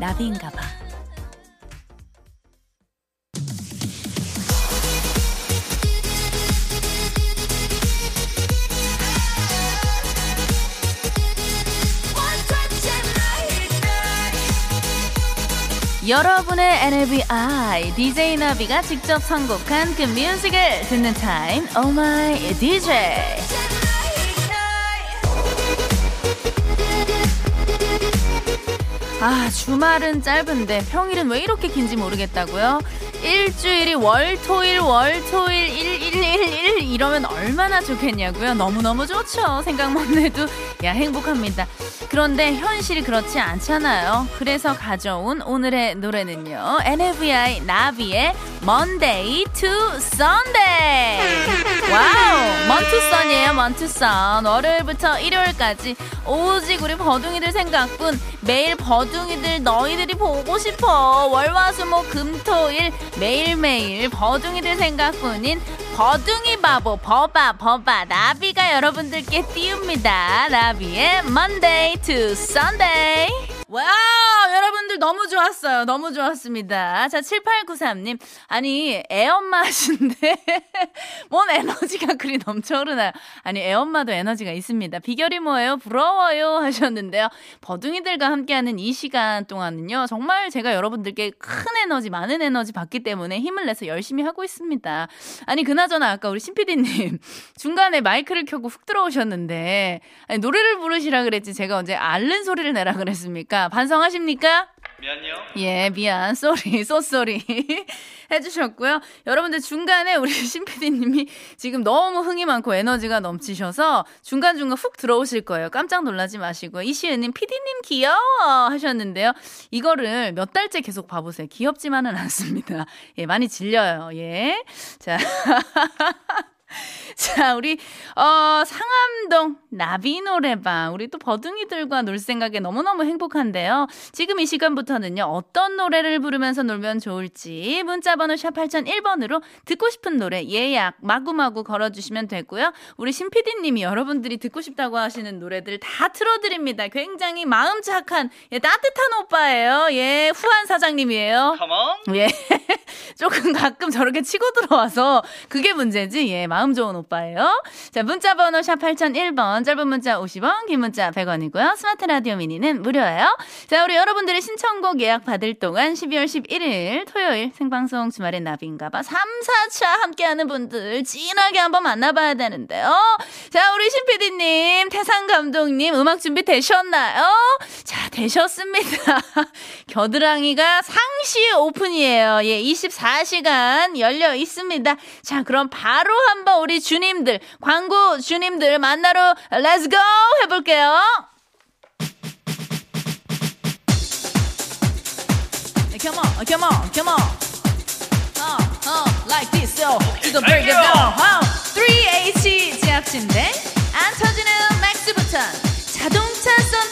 나비인가 봐. 여러분의 NABI DJ 나비가 직접 선곡한 그 뮤직을 듣는 타임 Oh My DJ 아 주말은 짧은데 평일은 왜 이렇게 긴지 모르겠다고요? 일주일이 월 토 일 월 토일 1111 이러면 얼마나 좋겠냐고요? 너무너무 좋죠. 생각만 해도 야 행복합니다. 그런데 현실이 그렇지 않잖아요. 그래서 가져온 오늘의 노래는요. NAVI 나비의 Monday to Sunday. 와우, 먼투선이에요, 먼투선. 월요일부터 일요일까지 오직 우리 버둥이들 생각뿐 매일 버둥이들 너희들이 보고 싶어. 월화수목 금토일 매일매일 버둥이 들 생각뿐인 버둥이 바보 버바 버바 나비가 여러분들께 띄웁니다. 나비의 Monday to Sunday. Wow 여러분들 너무 좋았어요. 너무 좋았습니다. 자 7893님 아니 애엄마신데 뭔 에너지가 그리 넘쳐 흐르나요? 아니 애엄마도 에너지가 있습니다. 비결이 뭐예요? 부러워요 하셨는데요. 버둥이들과 함께하는 이 시간 동안은요 정말 제가 여러분들께 큰 에너지 많은 에너지 받기 때문에 힘을 내서 열심히 하고 있습니다. 아니 그나저나 아까 우리 신PD님 중간에 마이크를 켜고 훅 들어오셨는데 아니, 노래를 부르시라 그랬지 제가 언제 앓는 소리를 내라 그랬습니까? 반성하십니까? 미안요. 예, 미안. Sorry, so sorry. 해주셨고요. 여러분들 중간에 우리 신PD님이 지금 너무 흥이 많고 에너지가 넘치셔서 중간중간 훅 들어오실 거예요. 깜짝 놀라지 마시고. 이시은님, PD님 귀여워! 하셨는데요. 이거를 몇 달째 계속 봐보세요. 귀엽지만은 않습니다. 예, 많이 질려요. 예. 자. 자, 우리, 어, 상암동 나비 노래방. 우리 또 버둥이들과 놀 생각에 너무너무 행복한데요. 지금 이 시간부터는요, 어떤 노래를 부르면서 놀면 좋을지 문자 번호 샵 8001번으로 듣고 싶은 노래 예약 마구마구 걸어 주시면 되고요. 우리 신PD님이 여러분들이 듣고 싶다고 하시는 노래들 다 틀어 드립니다. 굉장히 마음 착한, 예, 따뜻한 오빠예요. 예, 후한 사장님이에요. 예. 조금 가끔 저렇게 치고 들어와서 그게 문제지. 예, 마음 좋은 오빠 예요. 자, 문자 번호 샵 8001번, 짧은 문자 50원, 긴 문자 100원이고요. 스마트 라디오 미니는 무료예요. 자, 우리 여러분들의 신청곡 예약 받을 동안 12월 11일 토요일 생방송 주말엔 나비인가봐 3, 4차 함께하는 분들 진하게 한번 만나봐야 되는데요. 자, 우리 신PD님, 태상 감독님 음악 준비 되셨나요? 자, 되셨습니다. 겨드랑이가 상시 오픈이에요. 예, 24시간 열려 있습니다. 자, 그럼 바로 한번 우리 주님들, 광고 주님들 만나러 let's go 해볼게요. Come on, come on, come on. Uh, uh, like this, so 이거 break it down. Wow. 3H 제작진대 안 터지는 맥스 부탄 자동차 썬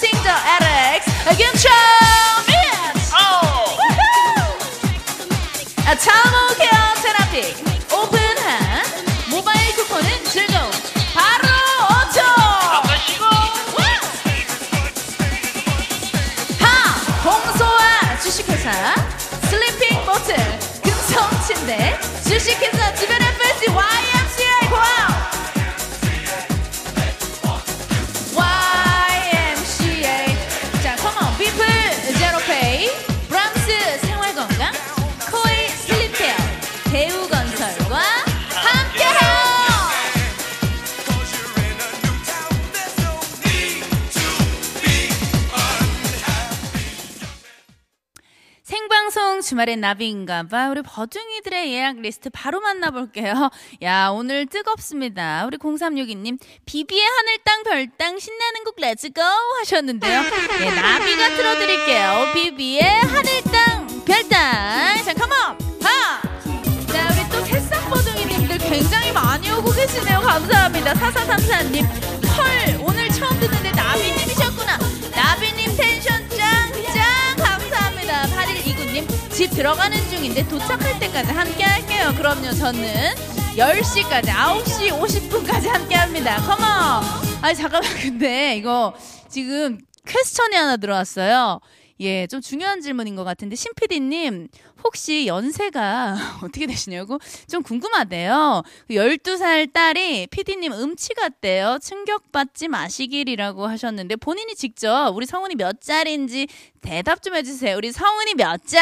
생방송 주말엔 나비인가봐. 우리 버둥이들의 예약 리스트 바로 만나볼게요. 야 오늘 뜨겁습니다. 우리 0362님 비비의 하늘 땅 별땅 신나는 곡 let's go 하셨는데요. 예 나비가 틀어드릴게요. 비비의 하늘 땅 별 땅. 자 come on 하! 자 우리 또 새싹 버둥이님들 굉장히 많이 오고 계시네요. 감사합니다. 4434님 헐 들어가는 중인데 도착할 때까지 함께 할게요. 그럼요, 저는 10시까지, 9시 50분까지 함께 합니다. 컴온! 아니, 잠깐만, 근데 이거 지금 퀘스천이 하나 들어왔어요. 예, 좀 중요한 질문인 것 같은데, 신PD님, 혹시 연세가 어떻게 되시냐고 좀 궁금하대요. 12살 그 딸이 PD님 음치 같대요. 충격받지 마시길이라고 하셨는데, 본인이 직접 우리 성훈이 몇 살인지 대답 좀 해주세요. 우리 성훈이 몇 살?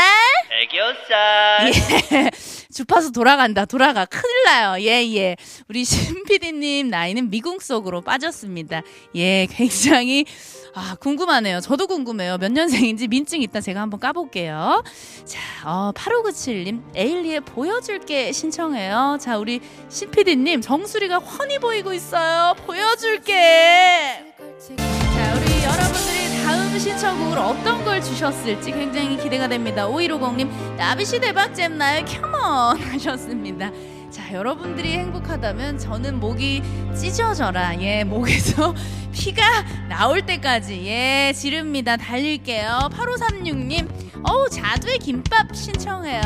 애교살. 예. 주파수 돌아간다. 돌아가. 큰일 나요. 예, 예. 우리 신PD님 나이는 미궁 속으로 빠졌습니다. 예, 굉장히 아, 궁금하네요. 저도 궁금해요. 몇 년생인지 민증 있다 제가 한번 까볼게요. 자, 어, 8597님, 에일리의 보여줄게 신청해요. 자, 우리 신PD님, 정수리가 훤히 보이고 있어요. 보여줄게. 자, 우리 여러분들이 다음 신청곡을 어떤 걸 주셨을지 굉장히 기대가 됩니다. 5150님, 나비시 대박 잼 나요. 컴온! 하셨습니다. 자, 여러분들이 행복하다면 저는 목이 찢어져라. 예, 목에서 피가 나올 때까지 예, 지릅니다. 달릴게요. 8536님, 어우, 자두의 김밥 신청해요.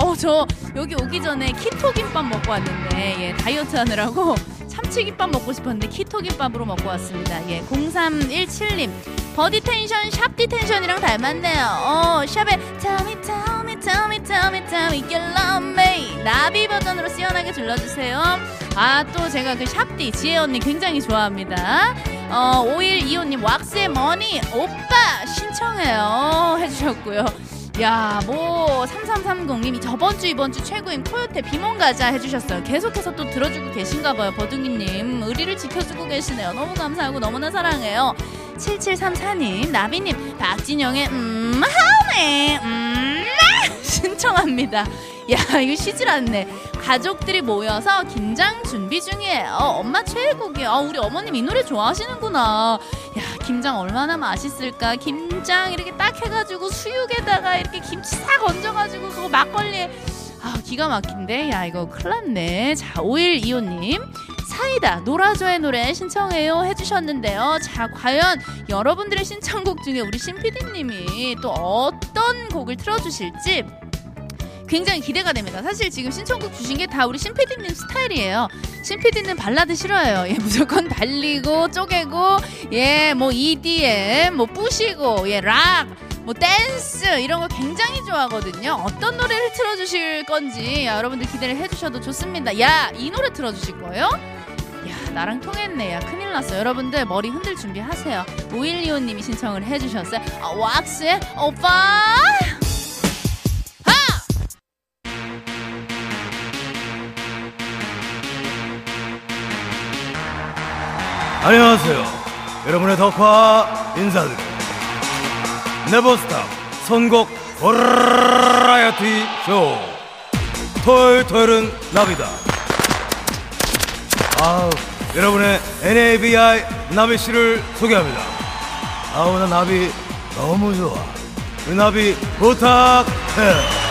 어우, 저 여기 오기 전에 키토 김밥 먹고 왔는데, 예, 다이어트 하느라고 참치김밥 먹고 싶었는데 키토김밥으로 먹고 왔습니다. 예, 0317님, 버디 텐션, 샵디 텐션이랑 닮았네요. 어, 샵의 tell me, tell me, tell me, tell me, tell me, you love me. 나비 버전으로 시원하게 들려주세요. 아, 또 제가 그 샵디, 지혜 언니 굉장히 좋아합니다. 어, 5125님, 왁스의 머니, 오빠 신청해요. 해주셨고요. 야, 뭐 3330님이 저번 주 이번 주 최고인 코요태 비몬 가자 해주셨어요. 계속해서 또 들어주고 계신가 봐요. 버둥이님 의리를 지켜주고 계시네요. 너무 감사하고 너무나 사랑해요. 7734님, 나비님, 박진영의 음 하네 음 신청합니다. 야 이거 쉬질 않네. 가족들이 모여서 김장 준비 중이에요. 엄마 최애곡이에요. 어, 우리 어머님 이 노래 좋아하시는구나. 야 김장 얼마나 맛있을까. 김장 이렇게 딱 해가지고 수육에다가 이렇게 김치 싹 얹어가지고 그거 막걸리에 아 기가 막힌데 야 이거 큰일 났네. 자 5125님 사이다 놀아줘의 노래 신청해요 해주셨는데요. 자 과연 여러분들의 신청곡 중에 우리 신피디님이 또 어떤 곡을 틀어주실지 굉장히 기대가 됩니다. 사실 지금 신청곡 주신 게 다 우리 신피디님 스타일이에요. 신피디는 발라드 싫어해요. 예, 무조건 달리고 쪼개고 예, 뭐 EDM, 뭐 뿌시고 예, 락. 뭐 댄스 이런 거 굉장히 좋아하거든요. 어떤 노래를 틀어 주실 건지 여러분들 기대를 해 주셔도 좋습니다. 야, 이 노래 틀어 주실 거예요? 야, 나랑 통했네. 야, 큰일 났어. 여러분들 머리 흔들 준비하세요. 5125님이 신청을 해 주셨어요. 아, 왁스의 오빠! 안녕하세요. 여러분의 덕화 인사드립니다. 네버스탑 선곡 버라이어티 쇼. 토요일 토요일은 나비다. 아우, 여러분의 NABI 나비 씨를 소개합니다. 아우, 나 나비 너무 좋아. 그 나비 부탁해.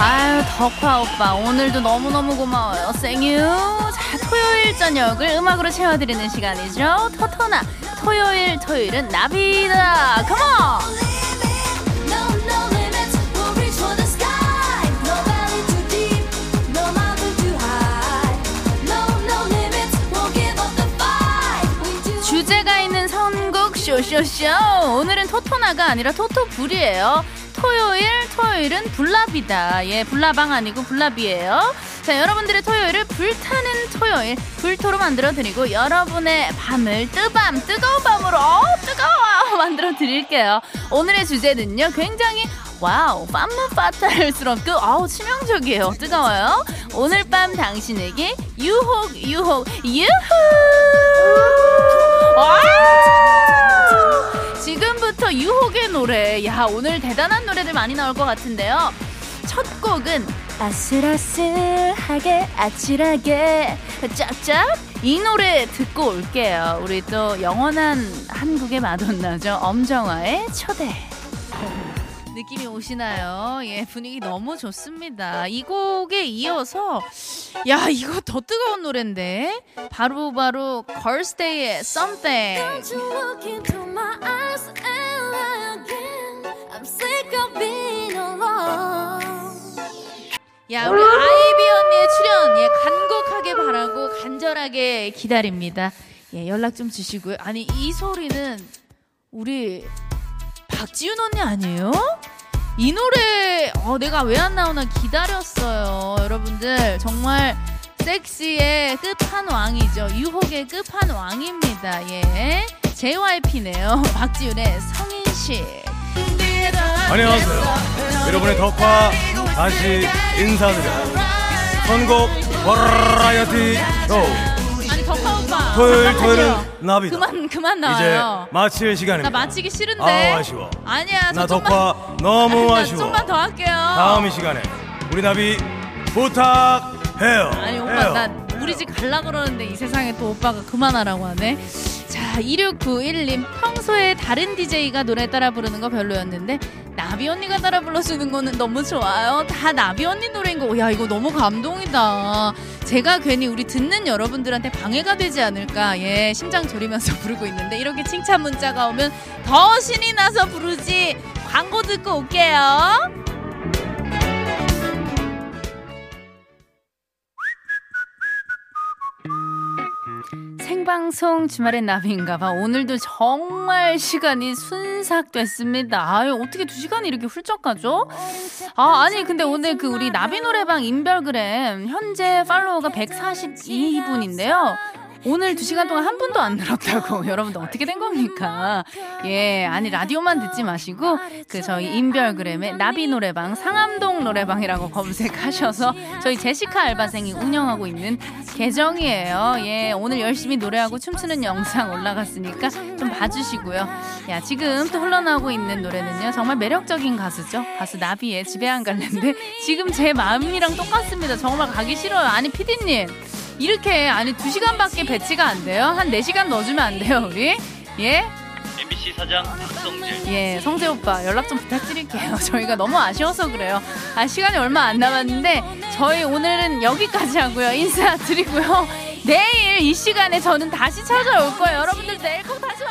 아유 덕화 오빠 오늘도 너무너무 고마워요 생유 자 토요일 저녁을 음악으로 채워드리는 시간이죠 토토나 토요일 토요일은 나비다 컴온 주제가 있는 선곡 쇼쇼쇼 오늘은 토토나가 아니라 토토불이에요 토요일 토요일은 불나비다 예 불나방 아니고 불나비예요 자 여러분들의 토요일을 불타는 토요일 불토로 만들어 드리고 여러분의 밤을 뜨밤 뜨거운 밤으로 어 뜨거워! 만들어 드릴게요. 오늘의 주제는요 굉장히 wow 팜므 파탈스럽고 아우 치명적이에요. 뜨거워요. 오늘 밤 당신에게 유혹 유혹 유후! 와 지금부터 유혹의 노래 야 오늘 대단한 노래들 많이 나올 것 같은데요. 첫 곡은 아슬아슬하게 아찔하게 짝짝 이 노래 듣고 올게요 우리 또 영원한 한국의 마돈나죠 엄정화의 초대 느낌이 오시나요? 예, 분위기 너무 좋습니다. 이 곡에 이어서 야, 이거 더 뜨거운 노래인데. 바로 바로 걸스데이의 Something. 야, 우리 아이비 언니의 출연, 예, 간곡하게 바라고 간절하게 기다립니다. 예, 연락 좀 주시고요. 아니, 이 소리는 우리 박지윤 언니 아니에요? 이 노래, 어, 내가 왜 안 나오나 기다렸어요. 여러분들, 정말 섹시의 끝판왕이죠. 유혹의 끝판왕입니다. 예. JYP네요. 박지윤의 성인식. 안녕하세요. 여러분의 덕화 다시 인사드려요. 선곡 버라이어티 쇼. 아니, 덕화 오빠. 토요일 잠깐만요. 토요일은 나비다. 그만, 그만 이제 나와요. 마칠 나 시간입니다. 마치기 싫은데. 아우 아쉬워. 아니야, 나 저 좀만- 덕화 너무 아니, 나 아쉬워. 좀만 더 할게요. 다음 이 시간에 우리 나비 부탁해요. 아니 오빠 해요. 나 우리 집 갈라 그러는데 이 세상에 또 오빠가 그만하라고 하네. 자 2691님 평소에 다른 DJ가 노래 따라 부르는 거 별로였는데 나비 언니가 따라 불러주는 거는 너무 좋아요. 다 나비 언니 노래인 거. 야 이거 너무 감동이다. 제가 괜히 우리 듣는 여러분들한테 방해가 되지 않을까. 예 심장 졸이면서 부르고 있는데 이렇게 칭찬 문자가 오면 더 신이 나서 부르지. 광고 듣고 올게요. 생방송 주말엔 나비인가봐. 오늘도 정말 시간이 순삭됐습니다. 아유, 어떻게 두 시간이 이렇게 훌쩍 가죠? 아, 아니, 근데 오늘 그 우리 나비 노래방 인별그램 현재 팔로워가 142분인데요. 오늘 두 시간 동안 한 분도 안 늘었다고 여러분들 어떻게 된 겁니까? 예, 아니 라디오만 듣지 마시고 그 저희 인별그램에 나비 노래방 상암동 노래방이라고 검색하셔서 저희 제시카 알바생이 운영하고 있는 계정이에요. 예, 오늘 열심히 노래하고 춤추는 영상 올라갔으니까 좀 봐주시고요. 야, 지금 또 흘러나오고 있는 노래는요 정말 매력적인 가수죠. 가수 나비의 집에 안 갈랜데 지금 제 마음이랑 똑같습니다. 정말 가기 싫어요. 아니 피디님. 이렇게 아니 두 시간밖에 배치가 안 돼요? 한 네 시간 넣어주면 안 돼요 우리? 예? MBC 사장 박성재. 예, 성재 오빠 연락 좀 부탁드릴게요. 저희가 너무 아쉬워서 그래요. 아, 시간이 얼마 안 남았는데 저희 오늘은 여기까지 하고요. 인사 드리고요. 내일 이 시간에 저는 다시 찾아올 거예요. 여러분들 내일 꼭 다시